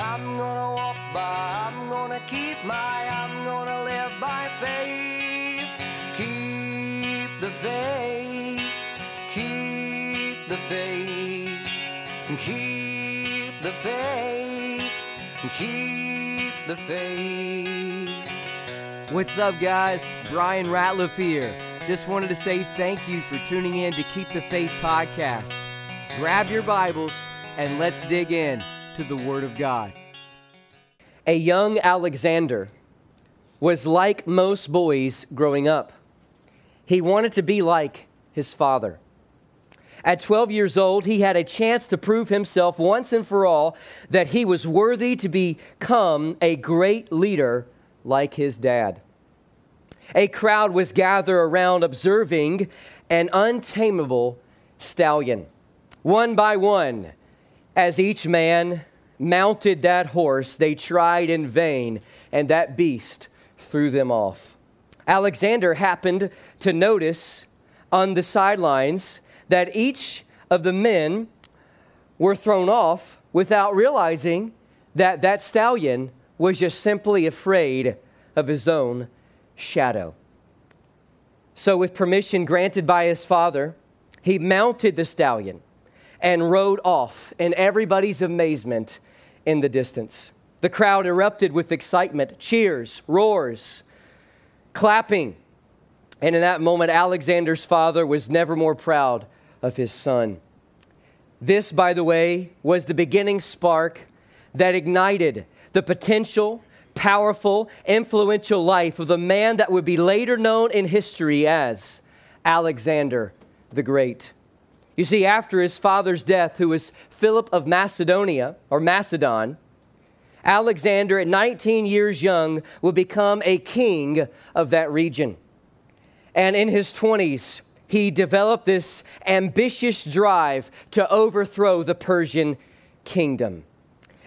I'm gonna walk by, I'm gonna keep my, I'm gonna live by faith. Keep the faith, keep the faith, keep the faith, keep the faith. What's up, guys? Bryan Ratliff here. Just wanted to say thank you for tuning in to Keep the Faith podcast. Grab your Bibles and let's dig in to the Word of God. A young Alexander was like most boys growing up. He wanted to be like his father. At 12 years old, he had a chance to prove himself once and for all that he was worthy to become a great leader like his dad. A crowd was gathered around observing an untamable stallion. One by one, as each man mounted that horse, they tried in vain, and that beast threw them off. Alexander happened to notice on the sidelines that each of the men were thrown off without realizing that that stallion was just simply afraid of his own shadow. So, with permission granted by his father, he mounted the stallion and rode off in everybody's amazement in the distance. The crowd erupted with excitement, cheers, roars, clapping. And in that moment, Alexander's father was never more proud of his son. This, by the way, was the beginning spark that ignited the potential, powerful, influential life of the man that would be later known in history as Alexander the Great. You see, after his father's death, who was Philip of Macedonia, or Macedon, Alexander, at 19 years young, would become a king of that region. And in his 20s, he developed this ambitious drive to overthrow the Persian kingdom.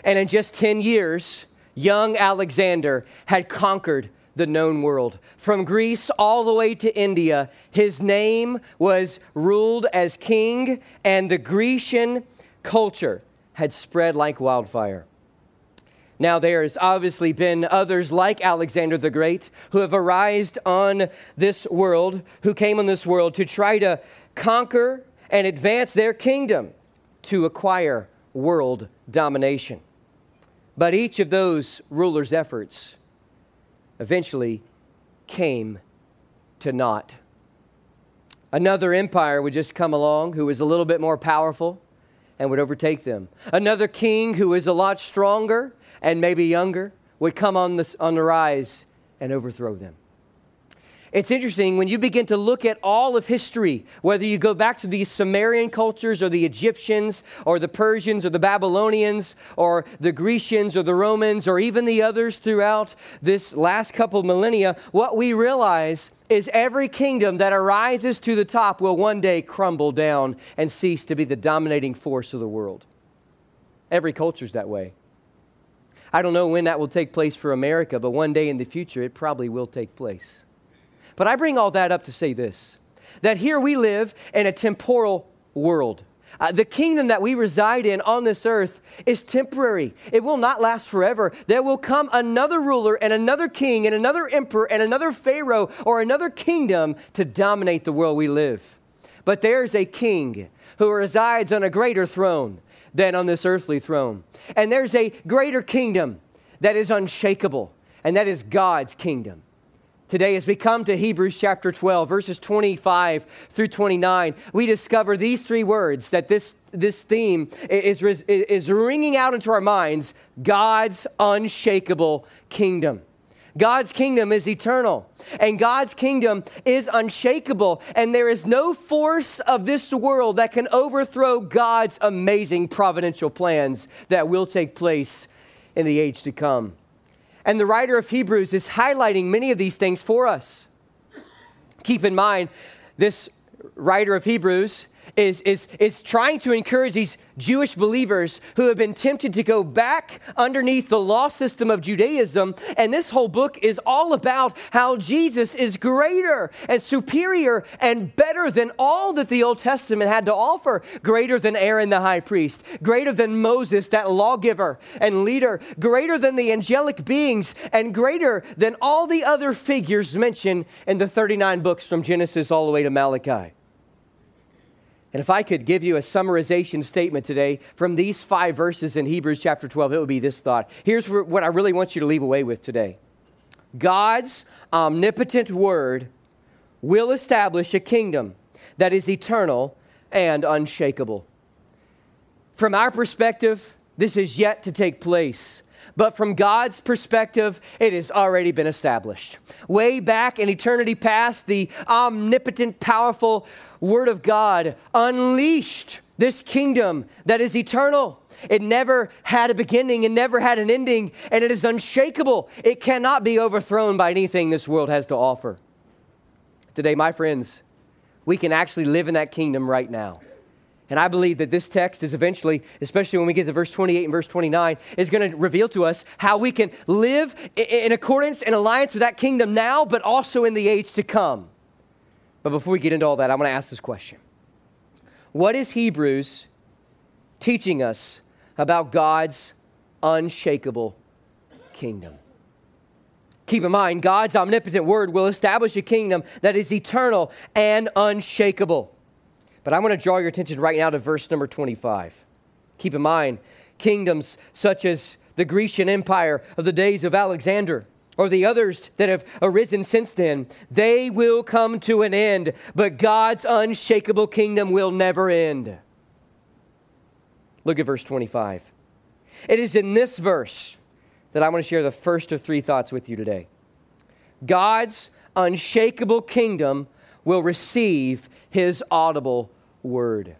And in just 10 years, young Alexander had conquered the known world. From Greece all the way to India, his name was ruled as king, and the Grecian culture had spread like wildfire. Now, there has obviously been others like Alexander the Great who have arisen on this world, who came on this world to try to conquer and advance their kingdom to acquire world domination. But each of those rulers' efforts eventually came to naught. Another empire would just come along who was a little bit more powerful and would overtake them. Another king who was a lot stronger and maybe younger would come on the, on the rise and overthrow them. It's interesting when you begin to look at all of history, whether you go back to the Sumerian cultures or the Egyptians or the Persians or the Babylonians or the Grecians or the Romans or even the others throughout this last couple millennia, what we realize is every kingdom that arises to the top will one day crumble down and cease to be the dominating force of the world. Every culture is that way. I don't know when that will take place for America, but one day in the future it probably will take place. But I bring all that up to say this that here we live in a temporal world. Uh, the kingdom that we reside in on this earth is temporary. It will not last forever. There will come another ruler and another king and another emperor and another pharaoh or another kingdom to dominate the world we live. But there's a king who resides on a greater throne than on this earthly throne. And there's a greater kingdom that is unshakable, and that is God's kingdom today as we come to Hebrews chapter 12, verses 25 through 29, we discover these three words that this, this theme is, is ringing out into our minds God's unshakable kingdom. God's kingdom is eternal, and God's kingdom is unshakable, and there is no force of this world that can overthrow God's amazing providential plans that will take place in the age to come. And the writer of Hebrews is highlighting many of these things for us. Keep in mind, this writer of Hebrews is, is, is trying to encourage these Jewish believers who have been tempted to go back underneath the law system of Judaism. And this whole book is all about how Jesus is greater and superior and better than all that the Old Testament had to offer, greater than Aaron the high priest, greater than Moses, that lawgiver and leader, greater than the angelic beings, and greater than all the other figures mentioned in the 39 books from Genesis all the way to Malachi. And if I could give you a summarization statement today from these five verses in Hebrews chapter 12, it would be this thought. Here's what I really want you to leave away with today God's omnipotent word will establish a kingdom that is eternal and unshakable. From our perspective, this is yet to take place. But from God's perspective, it has already been established. Way back in eternity past, the omnipotent, powerful Word of God unleashed this kingdom that is eternal. It never had a beginning and never had an ending, and it is unshakable. It cannot be overthrown by anything this world has to offer. Today, my friends, we can actually live in that kingdom right now. And I believe that this text is eventually, especially when we get to verse 28 and verse 29, is going to reveal to us how we can live in accordance and alliance with that kingdom now, but also in the age to come. But before we get into all that, I'm going to ask this question What is Hebrews teaching us about God's unshakable kingdom? Keep in mind, God's omnipotent word will establish a kingdom that is eternal and unshakable. But I want to draw your attention right now to verse number 25. Keep in mind, kingdoms such as the Grecian Empire of the days of Alexander or the others that have arisen since then, they will come to an end, but God's unshakable kingdom will never end. Look at verse 25. It is in this verse that I want to share the first of three thoughts with you today. God's unshakable kingdom will receive his audible word.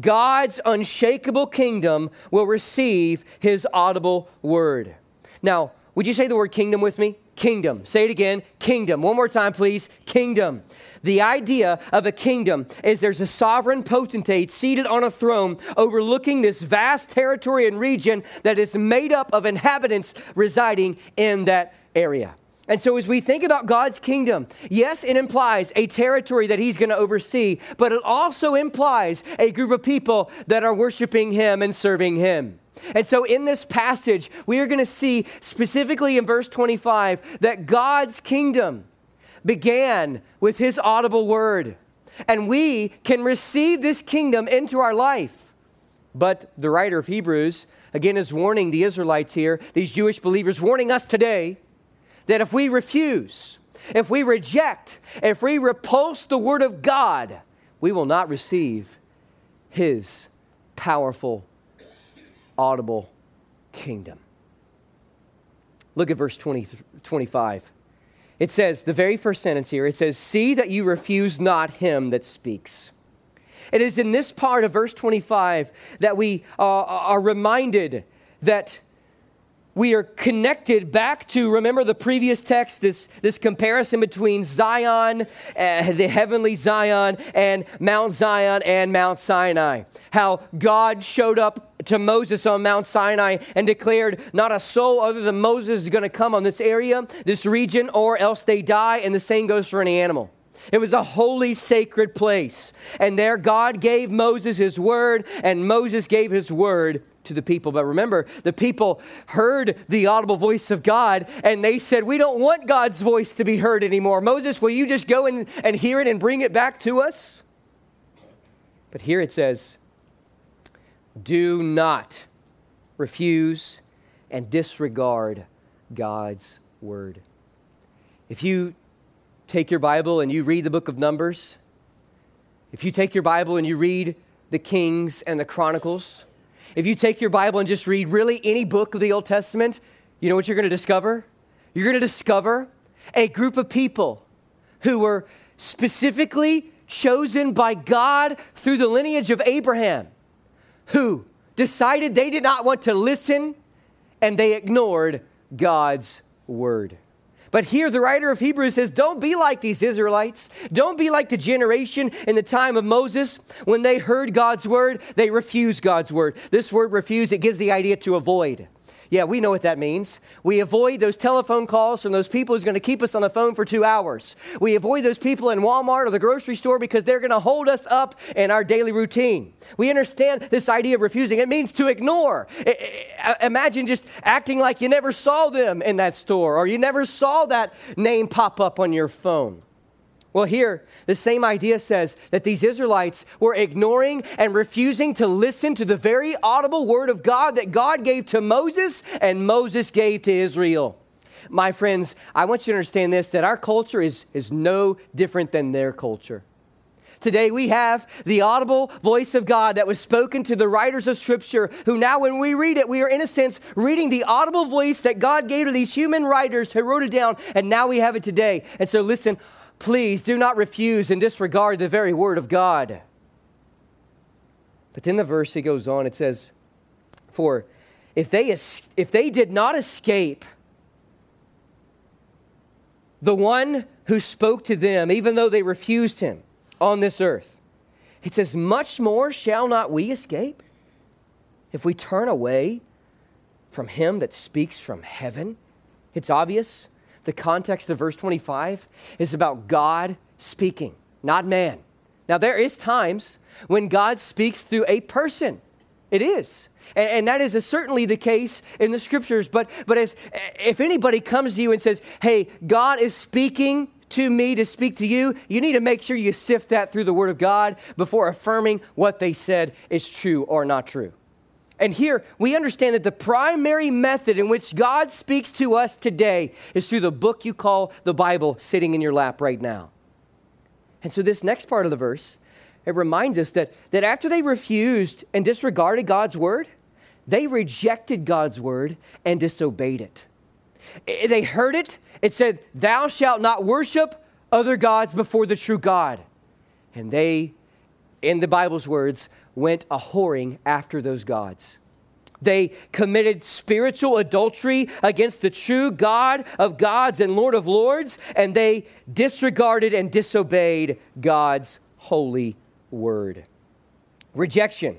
God's unshakable kingdom will receive his audible word. Now, would you say the word kingdom with me? Kingdom. Say it again. Kingdom. One more time, please. Kingdom. The idea of a kingdom is there's a sovereign potentate seated on a throne overlooking this vast territory and region that is made up of inhabitants residing in that area. And so, as we think about God's kingdom, yes, it implies a territory that He's going to oversee, but it also implies a group of people that are worshiping Him and serving Him. And so, in this passage, we are going to see specifically in verse 25 that God's kingdom began with His audible word. And we can receive this kingdom into our life. But the writer of Hebrews, again, is warning the Israelites here, these Jewish believers, warning us today that if we refuse, if we reject, if we repulse the Word of God, we will not receive His powerful, audible kingdom. Look at verse 20, 25. It says, the very first sentence here, it says, See that you refuse not him that speaks. It is in this part of verse 25 that we uh, are reminded that we are connected back to remember the previous text this, this comparison between zion uh, the heavenly zion and mount zion and mount sinai. How god showed up to moses on mount sinai and declared not a soul other than moses is going to come on this area this region or else they die. And the same goes for any animal. It was a holy, sacred place. And there, God gave Moses his word, and Moses gave his word to the people. But remember, the people heard the audible voice of God and they said, We don't want God's voice to be heard anymore. Moses, will you just go and, and hear it and bring it back to us? But here it says, Do not refuse and disregard God's word. If you take your Bible and you read the book of Numbers, if you take your Bible and you read the Kings and the Chronicles, if you take your Bible and just read really any book of the Old Testament, you know what you're going to discover? You're going to discover a group of people who were specifically chosen by God through the lineage of Abraham, who decided they did not want to listen and they ignored God's word. But here, the writer of Hebrews says, Don't be like these Israelites. Don't be like the generation in the time of Moses. When they heard God's word, they refused God's word. This word refuse, it gives the idea to avoid. Yeah, we know what that means. We avoid those telephone calls from those people who's going to keep us on the phone for two hours. We avoid those people in Walmart or the grocery store because they're going to hold us up in our daily routine. We understand this idea of refusing. It means to ignore. Imagine just acting like you never saw them in that store or you never saw that name pop up on your phone. Well, here, the same idea says that these Israelites were ignoring and refusing to listen to the very audible word of God that God gave to Moses and Moses gave to Israel. My friends, I want you to understand this that our culture is, is no different than their culture. Today we have the audible voice of God that was spoken to the writers of Scripture, who now, when we read it, we are in a sense reading the audible voice that God gave to these human writers who wrote it down, and now we have it today. And so, listen, Please do not refuse and disregard the very word of God. But then the verse he goes on, it says, For if they, if they did not escape the one who spoke to them, even though they refused him on this earth, it says, Much more shall not we escape if we turn away from him that speaks from heaven? It's obvious the context of verse 25 is about God speaking, not man. Now, there is times when God speaks through a person. It is. And, and that is certainly the case in the scriptures. But, but as, if anybody comes to you and says, hey, God is speaking to me to speak to you, you need to make sure you sift that through the Word of God before affirming what they said is true or not true. And here we understand that the primary method in which God speaks to us today is through the book you call the Bible sitting in your lap right now. And so, this next part of the verse, it reminds us that, that after they refused and disregarded God's word, they rejected God's word and disobeyed it. They heard it, it said, Thou shalt not worship other gods before the true God. And they, in the Bible's words, went a whoring after those gods. They committed spiritual adultery against the true God of gods and Lord of lords, and they disregarded and disobeyed God's holy word. Rejection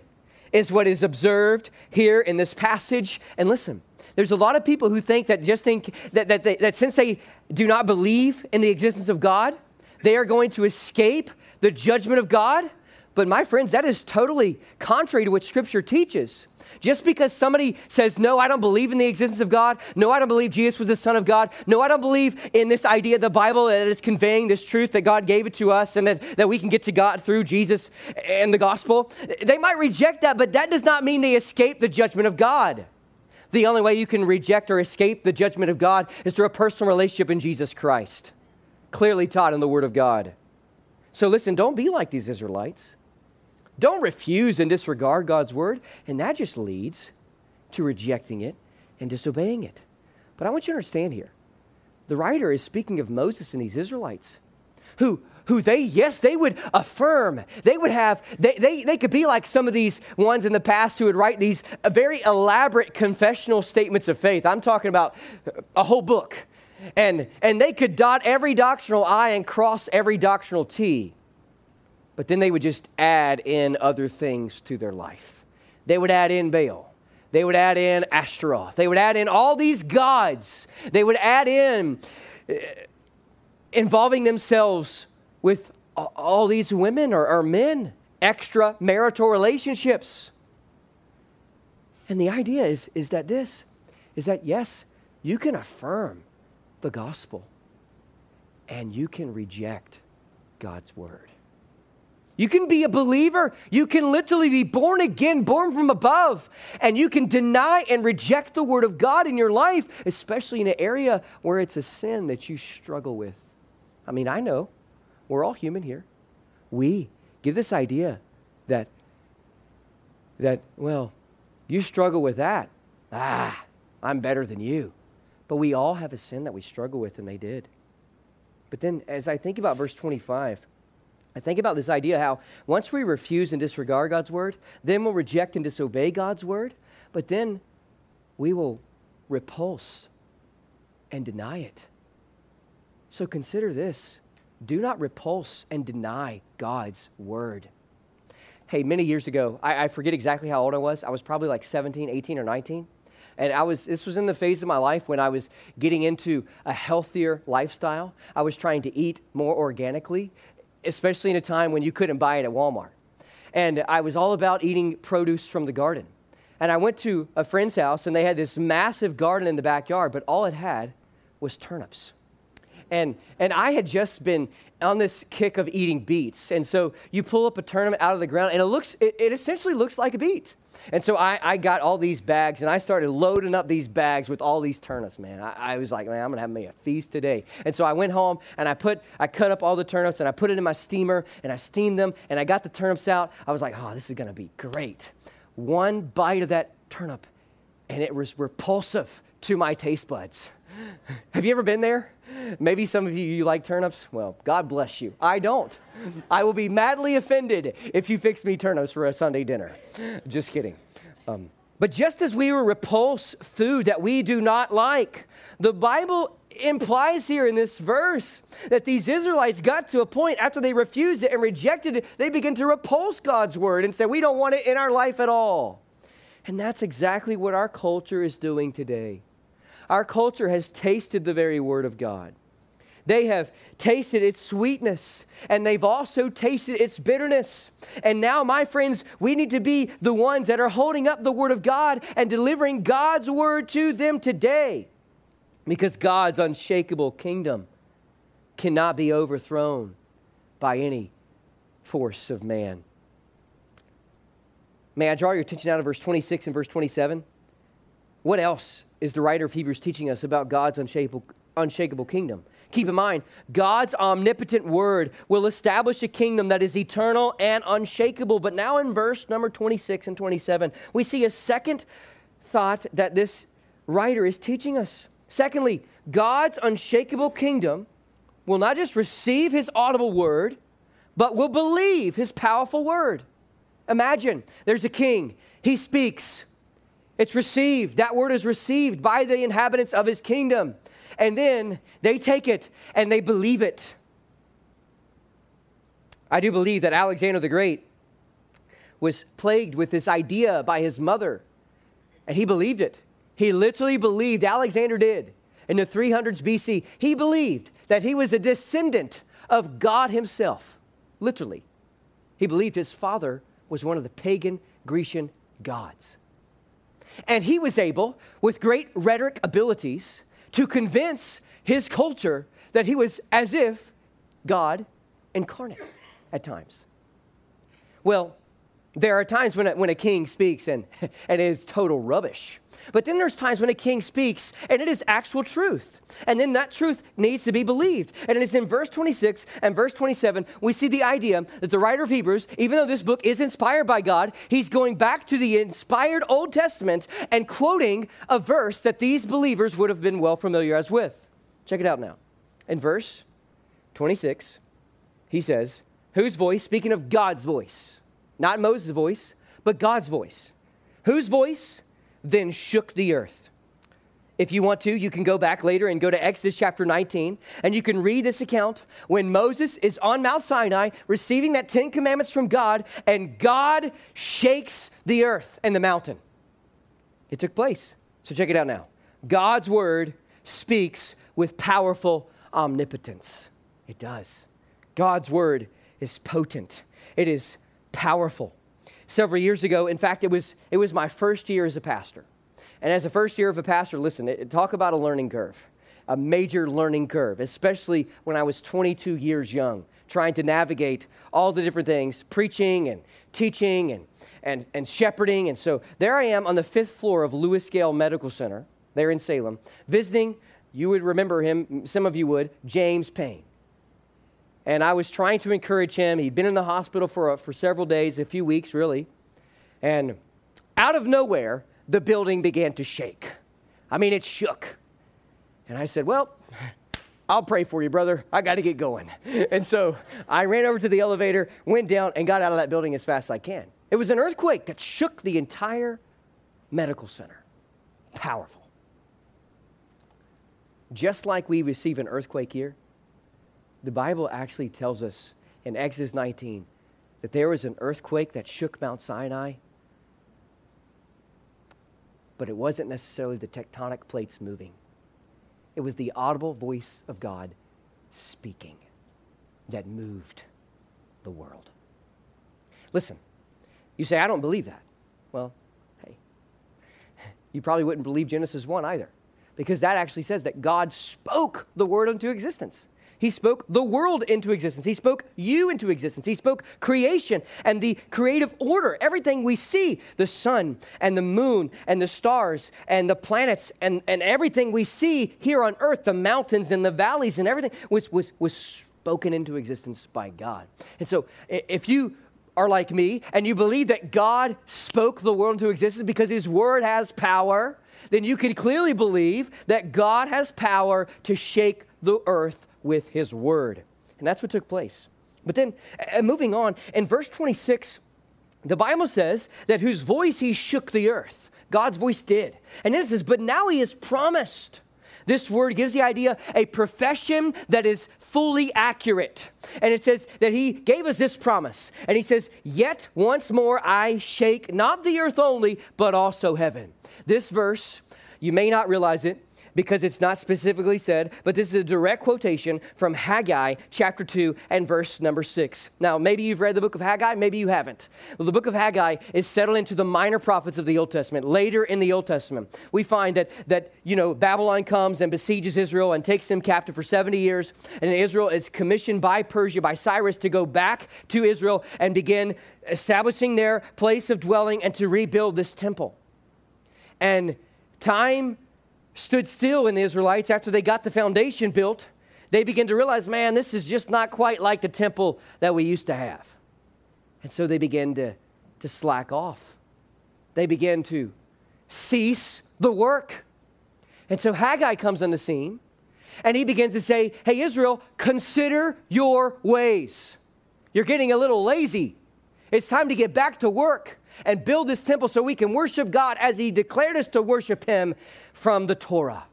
is what is observed here in this passage. And listen, there's a lot of people who think that just think that, that, they, that since they do not believe in the existence of God, they are going to escape the judgment of God. But my friends, that is totally contrary to what Scripture teaches. Just because somebody says, No, I don't believe in the existence of God. No, I don't believe Jesus was the Son of God. No, I don't believe in this idea of the Bible that is conveying this truth that God gave it to us and that, that we can get to God through Jesus and the gospel. They might reject that, but that does not mean they escape the judgment of God. The only way you can reject or escape the judgment of God is through a personal relationship in Jesus Christ, clearly taught in the Word of God. So listen, don't be like these Israelites. Don't refuse and disregard God's word, and that just leads to rejecting it and disobeying it. But I want you to understand here the writer is speaking of Moses and these Israelites who who they, yes, they would affirm. They would have, they, they, they could be like some of these ones in the past who would write these uh, very elaborate confessional statements of faith. I'm talking about a whole book. And, and they could dot every doctrinal I and cross every doctrinal T. But then they would just add in other things to their life. They would add in Baal. They would add in Ashtaroth. They would add in all these gods. They would add in uh, involving themselves with all these women or, or men, extramarital relationships. And the idea is, is that this is that yes, you can affirm the gospel and you can reject God's word. You can be a believer. You can literally be born again, born from above. And you can deny and reject the word of God in your life, especially in an area where it's a sin that you struggle with. I mean, I know we're all human here. We give this idea that, that well, you struggle with that. Ah, I'm better than you. But we all have a sin that we struggle with, and they did. But then, as I think about verse 25, I think about this idea how once we refuse and disregard God's word, then we'll reject and disobey God's word, but then we will repulse and deny it. So consider this do not repulse and deny God's word. Hey, many years ago, I, I, forget exactly how old I was. I was probably like 17, 18, or 19. And I was, this was in the phase of my life when I was getting into a healthier lifestyle. I was trying to eat more organically, especially in a time when you couldn't buy it at Walmart. And I was all about eating produce from the garden. And I went to a friend's house, and they had this massive garden in the backyard, but all it had was turnips and and I had just been on this kick of eating beets, and so you pull up a turnip out of the ground, and it looks it, it essentially looks like a beet. And so I, I got all these bags and I started loading up these bags with all these turnips, man. I, I was like, man, I'm gonna have me a feast today. And so I went home and I put, I cut up all the turnips and I put it in my steamer and I steamed them and I got the turnips out. I was like, oh, this is gonna be great. One bite of that turnip and it was repulsive to my taste buds. Have you ever been there? Maybe some of you, you like turnips. Well, God bless you. I don't. I will be madly offended if you fix me turnips for a Sunday dinner. Just kidding. Um, but just as we repulse food that we do not like, the Bible implies here in this verse that these Israelites got to a point after they refused it and rejected it, they begin to repulse God's word and say, We don't want it in our life at all. And that's exactly what our culture is doing today. Our culture has tasted the very word of God. They have tasted its sweetness and they've also tasted its bitterness. And now, my friends, we need to be the ones that are holding up the word of God and delivering God's word to them today because God's unshakable kingdom cannot be overthrown by any force of man. May I draw your attention out of verse 26 and verse 27? What else is the writer of Hebrews teaching us about God's unshakable, unshakable kingdom. Keep in mind, God's omnipotent word will establish a kingdom that is eternal and unshakable. But now in verse number 26 and 27, we see a second thought that this writer is teaching us. Secondly, God's unshakable kingdom will not just receive his audible word, but will believe his powerful word. Imagine there's a king, he speaks. It's received. That word is received by the inhabitants of his kingdom. And then they take it and they believe it. I do believe that Alexander the Great was plagued with this idea by his mother, and he believed it. He literally believed, Alexander did, in the 300s BC, he believed that he was a descendant of God himself. Literally. He believed his father was one of the pagan Grecian gods. And he was able, with great rhetoric abilities, to convince his culture that he was as if God incarnate at times. Well, there are times when a, when a king speaks and, and it is total rubbish. But then there's times when a king speaks and it is actual truth. And then that truth needs to be believed. And it is in verse 26 and verse 27, we see the idea that the writer of Hebrews, even though this book is inspired by God, he's going back to the inspired Old Testament and quoting a verse that these believers would have been well familiarized with. Check it out now. In verse 26, he says, Whose voice? Speaking of God's voice not Moses' voice, but God's voice. Whose voice then shook the earth? If you want to, you can go back later and go to Exodus chapter 19, and you can read this account when Moses is on Mount Sinai receiving that Ten Commandments from God, and God shakes the earth and the mountain. It took place. So check it out now. God's word speaks with powerful omnipotence. It does. God's word is potent, it is powerful. Several years ago, in fact, it was, it was my first year as a pastor. And as a first year of a pastor, listen, it, talk about a learning curve, a major learning curve, especially when I was 22 years young, trying to navigate all the different things, preaching and teaching and, and, and shepherding. And so there I am on the fifth floor of Lewis Gale Medical Center there in Salem, visiting, you would remember him, some of you would, James Payne and I was trying to encourage him. He'd been in the hospital for, uh, for several days, a few weeks really. And out of nowhere, the building began to shake. I mean, it shook. And I said, Well, I'll pray for you, brother. I got to get going. And so I ran over to the elevator, went down, and got out of that building as fast as I can. It was an earthquake that shook the entire medical center. Powerful. Just like we receive an earthquake here, the Bible actually tells us in Exodus 19 that there was an earthquake that shook Mount Sinai, but it wasn't necessarily the tectonic plates moving. It was the audible voice of God speaking that moved the world. Listen, you say, I don't believe that. Well, hey, you probably wouldn't believe Genesis 1 either, because that actually says that God spoke the word into existence. He spoke the world into existence. He spoke you into existence. He spoke creation and the creative order. Everything we see the sun and the moon and the stars and the planets and, and everything we see here on earth, the mountains and the valleys and everything was, was, was spoken into existence by God. And so if you are like me and you believe that God spoke the world into existence because his word has power, then you can clearly believe that God has power to shake the earth with his word. And that's what took place. But then, uh, moving on, in verse 26, the Bible says that whose voice he shook the earth. God's voice did. And then it says, but now he has promised. This word gives the idea a profession that is fully accurate. And it says that he gave us this promise. And he says, Yet once more I shake not the earth only, but also heaven. This verse, you may not realize it, because it's not specifically said, but this is a direct quotation from Haggai chapter 2 and verse number 6. Now, maybe you've read the book of Haggai, maybe you haven't. Well, the book of Haggai is settled into the minor prophets of the Old Testament. Later in the Old Testament, we find that, that you know, Babylon comes and besieges Israel and takes them captive for 70 years, and Israel is commissioned by Persia, by Cyrus, to go back to Israel and begin establishing their place of dwelling and to rebuild this temple. And time stood still in the Israelites after they got the foundation built. They began to realize, man, this is just not quite like the temple that we used to have. And so they began to, to slack off. They began to cease the work. And so Haggai comes on the scene and he begins to say, Hey, Israel, consider your ways. You're getting a little lazy. It's time to get back to work and build this temple so we can worship God as He declared us to worship Him from the Torah.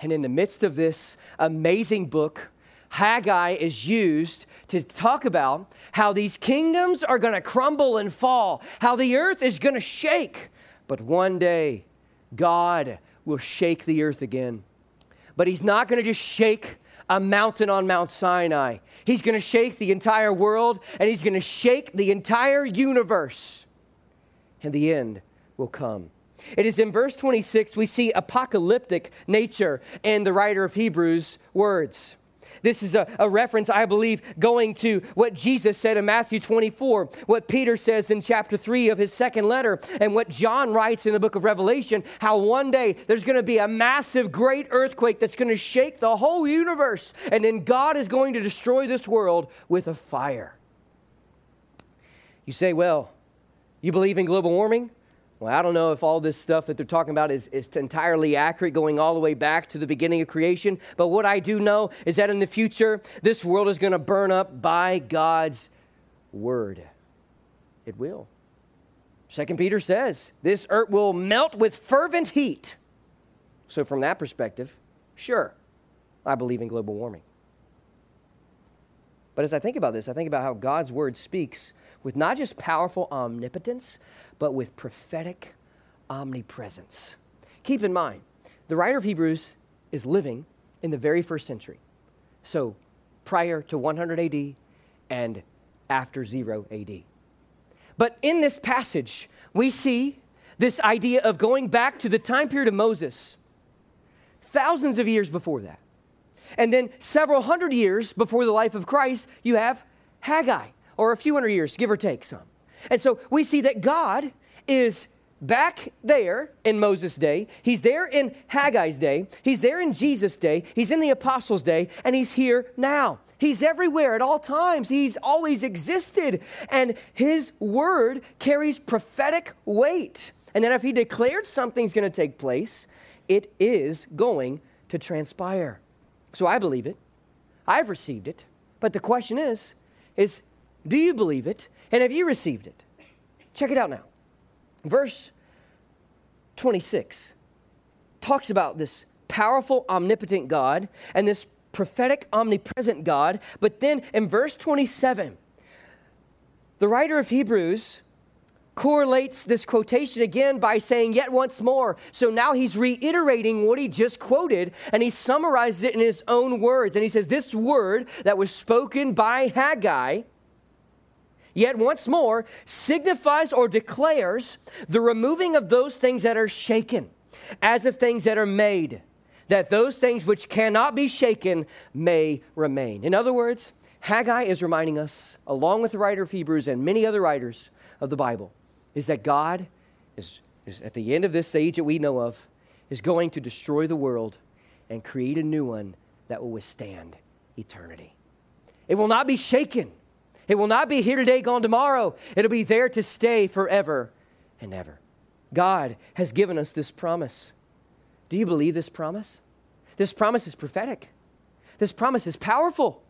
And in the midst of this amazing book, Haggai is used to talk about how these kingdoms are going to crumble and fall, how the earth is going to shake. But one day, God will shake the earth again. But He's not going to just shake a mountain on Mount Sinai, He's going to shake the entire world and He's going to shake the entire universe and the end will come. It is in verse 26 we see apocalyptic nature in the writer of Hebrews' words. This is a, a, reference, I believe, going to what Jesus said in Matthew 24, what Peter says in chapter 3 of his second letter, and what John writes in the book of Revelation how one day there's going to be a massive, great earthquake that's going to shake the whole universe, and then God is going to destroy this world with a fire. You say, well, you believe in global warming? Well, I don't know if all this stuff that they're talking about is, is entirely accurate, going all the way back to the beginning of creation. But what I do know is that in the future, this world is going to burn up by God's word. It will. Second Peter says this earth will melt with fervent heat. So, from that perspective, sure, I believe in global warming. But as I think about this, I think about how God's word speaks with not just powerful omnipotence, but with prophetic omnipresence. Keep in mind, the writer of Hebrews is living in the very first century. So prior to 100 AD and after 0 AD. But in this passage, we see this idea of going back to the time period of Moses, thousands of years before that. And then several hundred years before the life of Christ, you have Haggai or a few hundred years, give or take some. And so we see that God is back there in Moses' day. He's there in Haggai's day. He's there in Jesus' day. He's in the apostles' day. And he's here now. He's everywhere at all times. He's always existed. And his word carries prophetic weight. And then if he declared something's going to take place, it is going to transpire. So I believe it. I've received it. But the question is, is do you believe it? And have you received it? Check it out now. Verse 26 talks about this powerful, omnipotent God and this prophetic, omnipresent God. But then in verse 27, the writer of Hebrews correlates this quotation again by saying, Yet once more. So now he's reiterating what he just quoted and he summarizes it in his own words. And he says, This word that was spoken by Haggai, yet once more, signifies or declares the removing of those things that are shaken, as of things that are made, that those things which cannot be shaken may remain. In other words, Haggai is reminding us, along with the writer of Hebrews and many other writers of the Bible, is that God is, is at the end of this age that we know of, is going to destroy the world and create a new one that will withstand eternity. It will not be shaken. It will not be here today, gone tomorrow. It'll be there to stay forever and ever. God has given us this promise. Do you believe this promise? This promise is prophetic. This promise is powerful.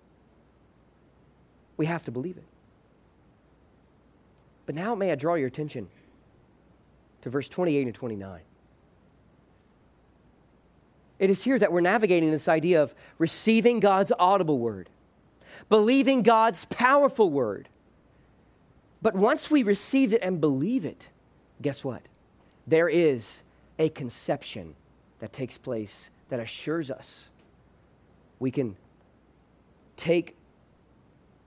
We have to believe it. But now may I draw your attention to verse 28 and 29. It is here that we're navigating this idea of receiving God's audible word, believing God's powerful word. But once we receive it and believe it, guess what? There is a conception that takes place that assures us we can take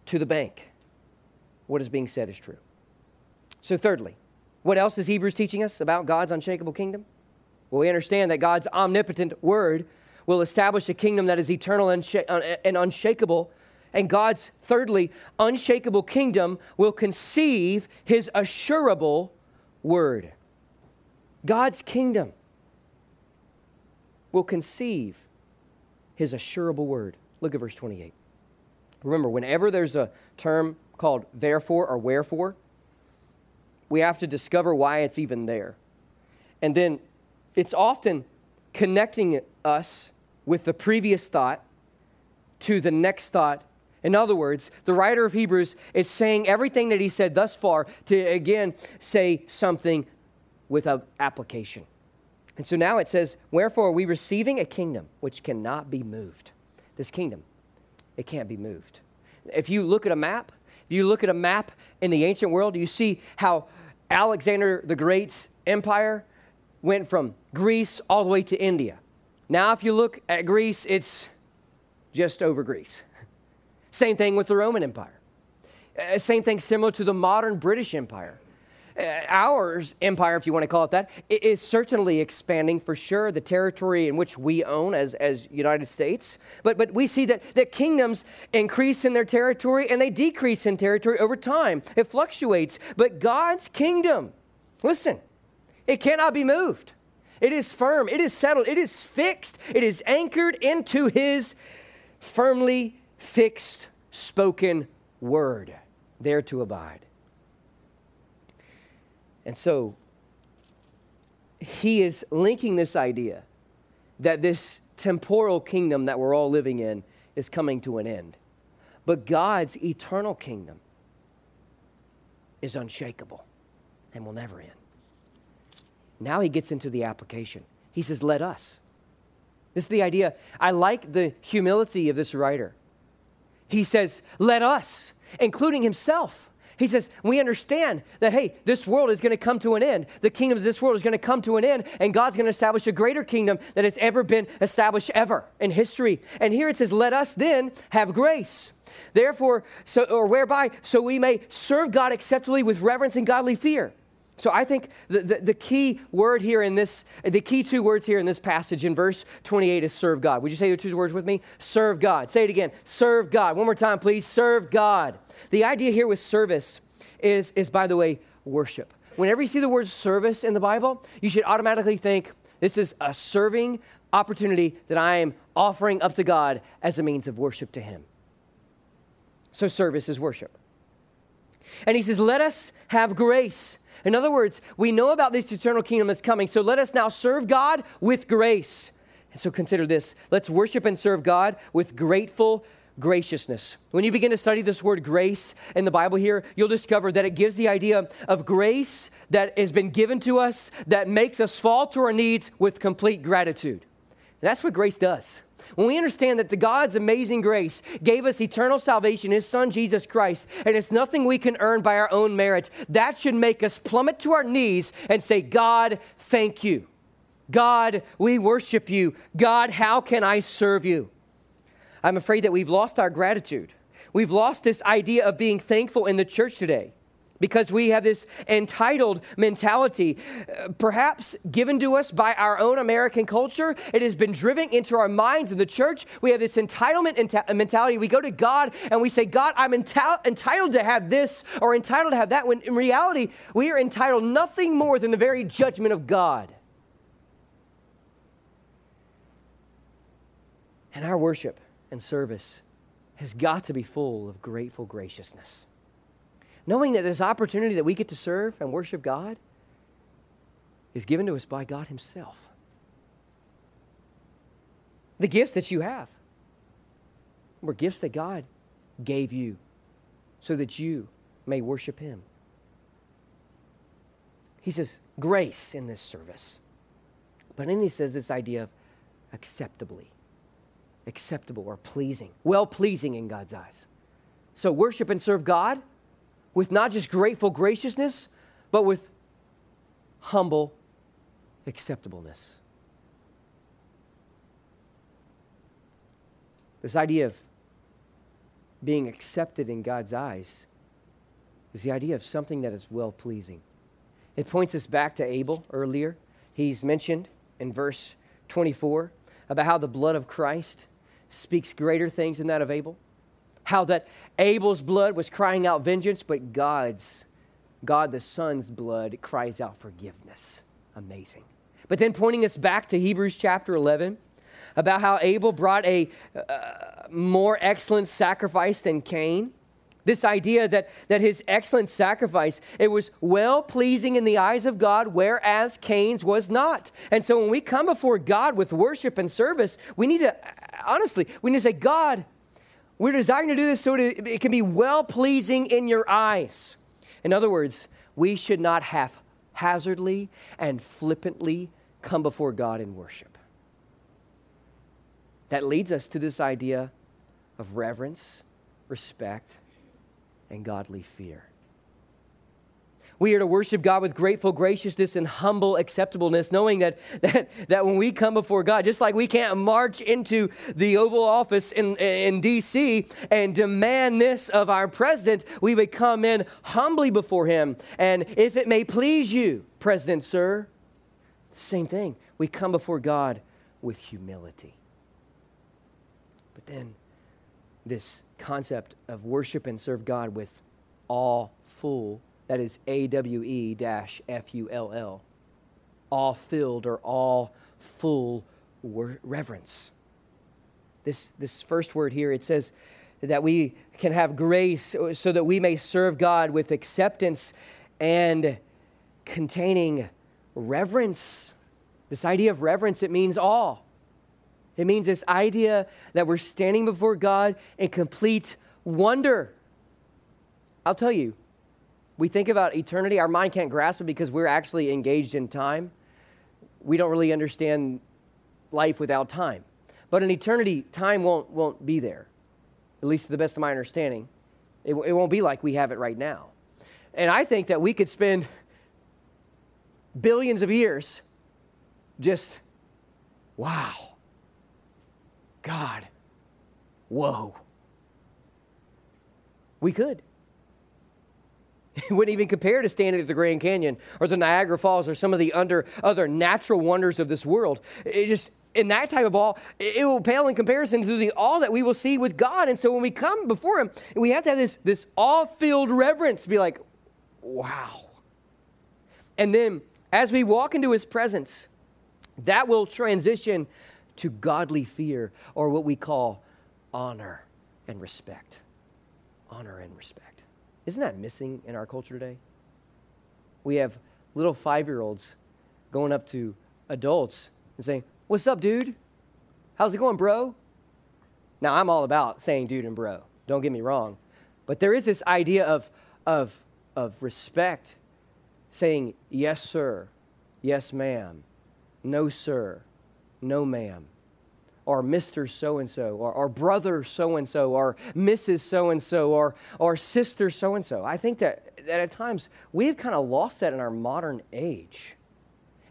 to the bank what is being said is true. So, thirdly, what else is Hebrews teaching us about God's unshakable kingdom? Well, we understand that God's omnipotent word will establish a kingdom that is eternal and, unshakable. And God's, thirdly, unshakable kingdom will conceive his assurable word. God's kingdom will conceive his assurable word. Look at verse 28. Remember, whenever there's a term called therefore or wherefore, we have to discover why it's even there. And then it's often connecting us with the previous thought to the next thought. In other words, the writer of Hebrews is saying everything that he said thus far to again say something with an application. And so now it says, Wherefore are we receiving a kingdom which cannot be moved? This kingdom, it can't be moved. If you look at a map, if you look at a map in the ancient world, you see how Alexander the Great's empire went from Greece all the way to India. Now, if you look at Greece, it's just over Greece. Same thing with the Roman Empire. Uh, same thing similar to the modern British Empire. Uh, our empire, if you want to call it that, is certainly expanding for sure, the territory in which we own as, as United States. But, but we see that, that kingdoms increase in their territory and they decrease in territory over time. It fluctuates. But God's kingdom, listen, it cannot be moved. It is firm, it is settled, it is fixed, it is anchored into His firmly fixed spoken word, there to abide. And so he is linking this idea that this temporal kingdom that we're all living in is coming to an end. But God's eternal kingdom is unshakable and will never end. Now he gets into the application. He says, Let us. This is the idea. I like the humility of this writer. He says, Let us, including himself. He says, We understand that, hey, this world is going to come to an end. The kingdom of this world is going to come to an end, and God's going to establish a greater kingdom that has ever been established ever in history. And here it says, Let us then have grace. Therefore, so, or whereby, so we may serve God acceptably with reverence and godly fear. So I think the, the, the, key word here in this, the key two words here in this passage in verse 28 is serve God. Would you say the two words with me? Serve God. Say it again. Serve God. One more time, please. Serve God. The idea here with service is, is by the way, worship. Whenever you see the word service in the Bible, you should automatically think this is a serving opportunity that I am offering up to God as a means of worship to Him. So service is worship. And he says, let us have grace in other words, we know about this eternal kingdom that's coming, so let us now serve God with grace. And so consider this let's worship and serve God with grateful graciousness. When you begin to study this word grace in the Bible here, you'll discover that it gives the idea of grace that has been given to us that makes us fall to our needs with complete gratitude. And that's what grace does. When we understand that the God's amazing grace gave us eternal salvation, His Son Jesus Christ, and it's nothing we can earn by our own merit, that should make us plummet to our knees and say, God, thank you. God, we worship you. God, how can I serve you? I'm afraid that we've lost our gratitude. We've lost this idea of being thankful in the church today because we have this entitled mentality, uh, perhaps given to us by our own American culture. It has been driven into our minds in the church. We have this entitlement mentality. We go to God and we say, God, I'm enti- entitled to have this or entitled to have that, when in reality, we are entitled nothing more than the very judgment of God. And our worship and service has got to be full of grateful graciousness knowing that this opportunity that we get to serve and worship God is given to us by God Himself. The gifts that you have were gifts that God gave you so that you may worship Him. He says, grace in this service. But then he says this idea of acceptably, acceptable or pleasing, well pleasing in God's eyes. So worship and serve God with not just grateful graciousness, but with humble acceptableness. This idea of being accepted in God's eyes is the idea of something that is well pleasing. It points us back to Abel earlier. He's mentioned in verse 24 about how the blood of Christ speaks greater things than that of Abel how that Abel's blood was crying out vengeance, but God's, God the Son's blood cries out forgiveness. Amazing. But then pointing us back to Hebrews chapter 11 about how Abel brought a uh, more excellent sacrifice than Cain. This idea that, that his excellent sacrifice, it was well pleasing in the eyes of God, whereas Cain's was not. And so when we come before God with worship and service, we need to, honestly, we need to say, God, we're designed to do this so it can be well pleasing in your eyes. In other words, we should not haphazardly and flippantly come before God in worship. That leads us to this idea of reverence, respect, and godly fear. We are to worship God with grateful graciousness and humble acceptableness, knowing that, that, that when we come before God, just like we can't march into the Oval Office in, in D.C. and demand this of our president, we would come in humbly before him. And if it may please you, President, sir, same thing. We come before God with humility. But then, this concept of worship and serve God with all full that is A W E dash F U L L. All filled or all full reverence. This, this first word here, it says that we can have grace so that we may serve God with acceptance and containing reverence. This idea of reverence, it means all. It means this idea that we're standing before God in complete wonder. I'll tell you, we think about eternity, our mind can't grasp it because we're actually engaged in time. We don't really understand life without time. But in eternity, time won't, won't be there, at least to the best of my understanding. It, it won't be like we have it right now. And I think that we could spend billions of years just, wow, God, whoa. We could. It wouldn't even compare to standing at the Grand Canyon or the Niagara Falls or some of the under, other natural wonders of this world. It just, in that type of awe, it will pale in comparison to the awe that we will see with God. And so when we come before Him, we have to have this, this awe filled reverence, be like, wow. And then as we walk into His presence, that will transition to godly fear or what we call honor and respect. Honor and respect. Isn't that missing in our culture today? We have little five year olds going up to adults and saying, What's up, dude? How's it going, bro? Now, I'm all about saying dude and bro. Don't get me wrong. But there is this idea of, of, of respect, saying yes, sir, yes, ma'am, no, sir, no, ma'am, or Mr. So and so, or, brother so and so, or Mrs. So and so, or or sister so and so. I think that, that at times we've kind of lost that in our modern age.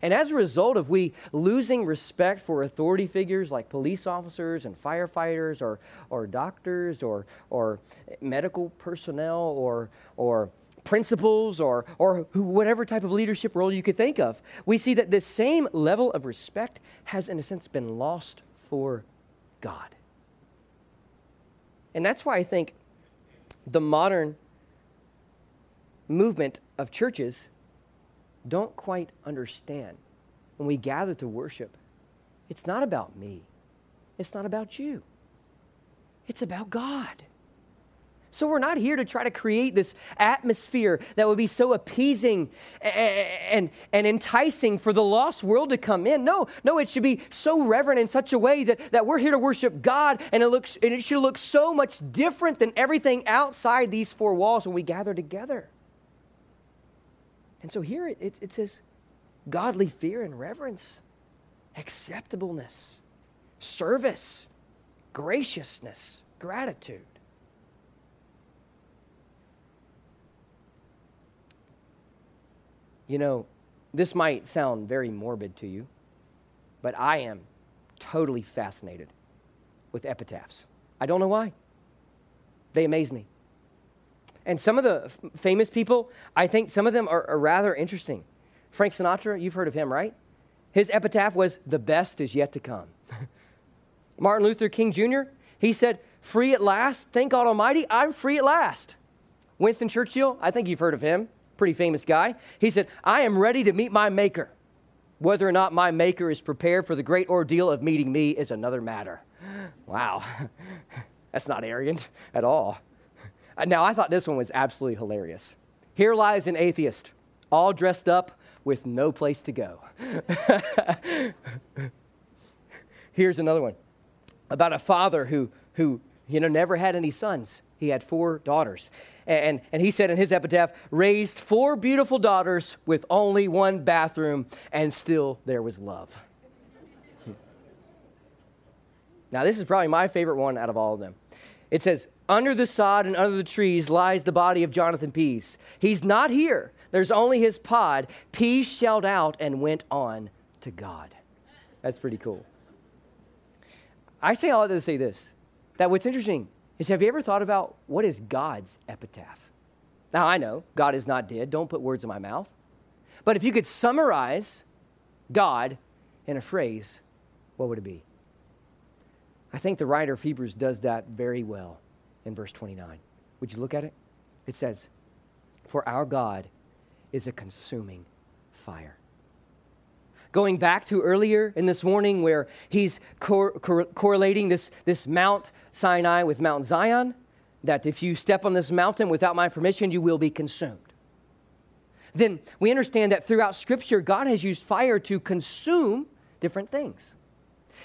And as a result of we losing respect for authority figures like police officers and firefighters or, or doctors or, or medical personnel or, or principals or, or whatever type of leadership role you could think of, we see that the same level of respect has, in a sense, been lost for God. And that's why I think the modern movement of churches don't quite understand when we gather to worship. It's not about me, it's not about you, it's about God. So we're not here to try to create this atmosphere that would be so appeasing and, and enticing for the lost world to come in. No, no, it should be so reverent in such a way that, that we're here to worship God and it looks and it should look so much different than everything outside these four walls when we gather together. And so here it, it, it says godly fear and reverence, acceptableness, service, graciousness, gratitude. You know, this might sound very morbid to you, but I am totally fascinated with epitaphs. I don't know why. They amaze me. And some of the f- famous people, I think some of them are, are rather interesting. Frank Sinatra, you've heard of him, right? His epitaph was, The best is yet to come. Martin Luther King Jr., he said, Free at last, thank God Almighty, I'm free at last. Winston Churchill, I think you've heard of him, pretty famous guy. He said, I am ready to meet my Maker. Whether or not my Maker is prepared for the great ordeal of meeting me is another matter. Wow, that's not arrogant at all. Uh, now, I thought this one was absolutely hilarious. Here lies an atheist, all dressed up with no place to go. Here's another one about a father who, who you know, never had any sons. He had four daughters. And, and he said in his epitaph, raised four beautiful daughters with only one bathroom, and still there was love. now, this is probably my favorite one out of all of them. It says, under the sod and under the trees lies the body of Jonathan Pease. He's not here. There's only his pod. Pease shelled out and went on to God. That's pretty cool. I say all that to say this that what's interesting is have you ever thought about what is God's epitaph? Now, I know God is not dead. Don't put words in my mouth. But if you could summarize God in a phrase, what would it be? I think the writer of Hebrews does that very well in verse 29. Would you look at it? It says, For our God is a consuming fire. Going back to earlier in this morning where he's cor- cor- correlating this, this Mount Sinai with Mount Zion, that if you step on this mountain without my permission, you will be consumed. Then we understand that throughout Scripture, God has used fire to consume different things.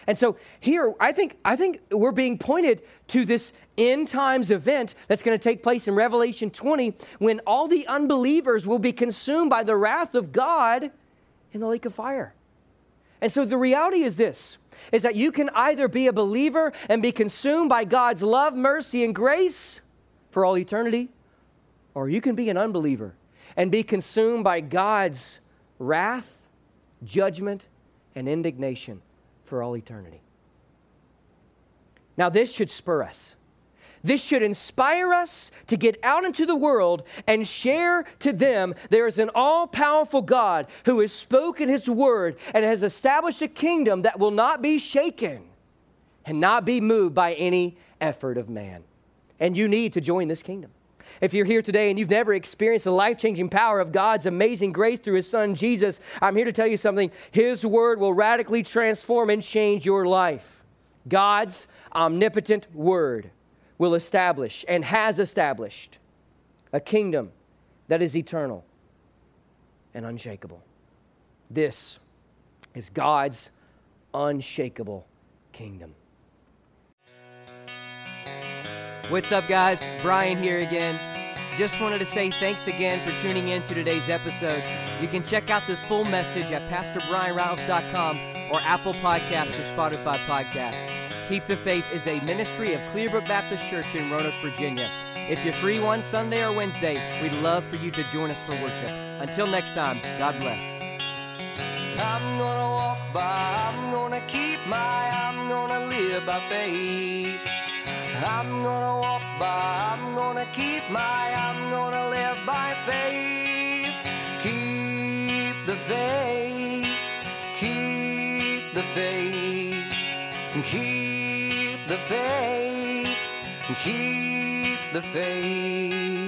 And so here, I think, I think we're being pointed to this end times event that's going to take place in Revelation 20 when all the unbelievers will be consumed by the wrath of God in the lake of fire. And so the reality is this is that you can either be a believer and be consumed by God's love, mercy, and grace for all eternity, or you can be an unbeliever and be consumed by God's wrath, judgment, and indignation for all eternity. Now, this should spur us. This should inspire us to get out into the world and share to them there is an all powerful God who has spoken his word and has established a kingdom that will not be shaken and not be moved by any effort of man. And you need to join this kingdom. If you're here today and you've never experienced the life changing power of God's amazing grace through His Son Jesus, I'm here to tell you something. His Word will radically transform and change your life. God's omnipotent Word will establish and has established a kingdom that is eternal and unshakable. This is God's unshakable kingdom. What's up, guys? Bryan here again. Just wanted to say thanks again for tuning in to today's episode. You can check out this full message at PastorBryanRatliff.com or Apple Podcasts or Spotify Podcasts. Keep the Faith is a ministry of Clearbrook Baptist Church in Roanoke, Virginia. If you're free one Sunday or Wednesday, we'd love for you to join us for worship. Until next time, God bless. I'm gonna walk by, I'm gonna keep my, I'm gonna live by faith. I'm gonna walk by, I'm gonna keep my, I'm gonna live by faith. Keep the faith, the faith.